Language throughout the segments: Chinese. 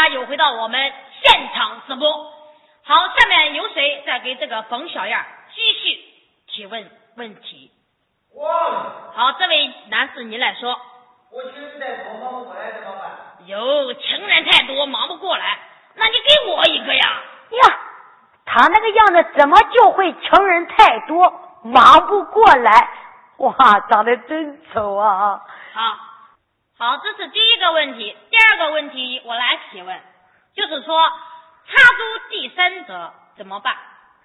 家又回到我们现场直播。好，下面由谁再给这个冯小燕继续提问问题？我。好，这位男士您来说。我情人太多，忙不过来怎么办？哟，情人太多，忙不过来，那你给我一个呀？呀，他那个样子怎么就会情人太多，忙不过来？哇，长得真丑啊！好，好，这是第一个问题。第二个问题我来提问，就是说插足第三者怎么办？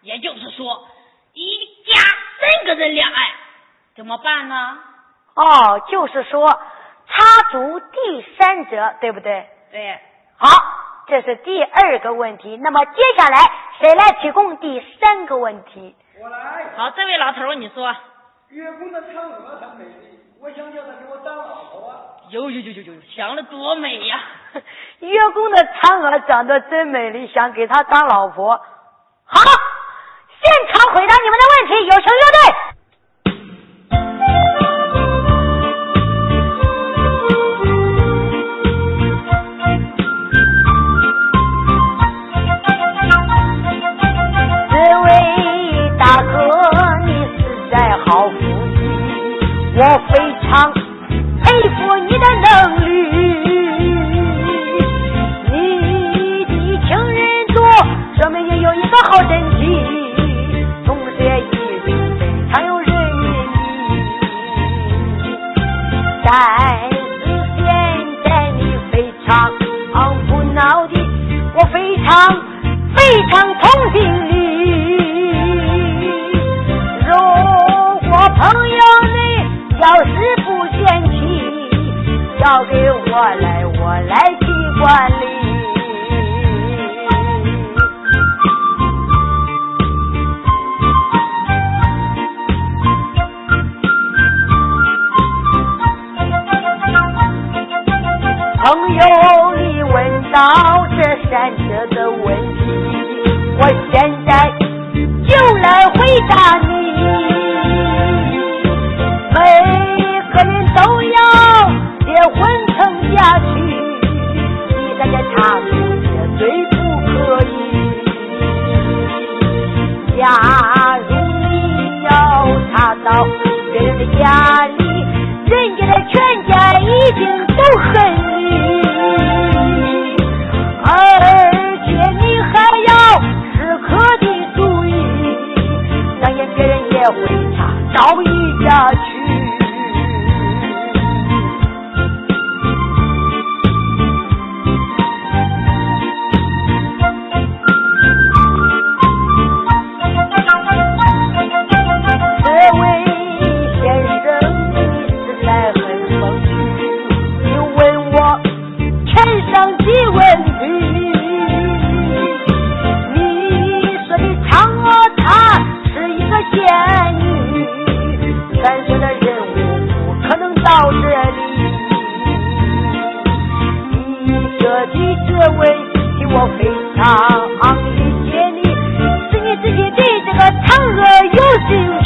也就是说，一家三个人恋爱怎么办呢？哦，就是说。插足第三者，对不对？对。好，这是第二个问题。那么接下来谁来提供第三个问题？我来。好，这位老头你说。月宫的嫦娥很美丽，我想叫她给我当老婆。有有有有有，想的多美呀！月宫的嫦娥长得真美丽，想给她当老婆。好，现场回答你们的问非常非常同情你。如果朋友你要是不嫌弃，交给我来，我来去管理。朋友，问到这山车的问题，我现在就来回答你。每个人都要结婚成家去，你在家唱绝对不可以。家。回家找一家去我的这位，我非常理解你，是你自己对这个嫦娥有心。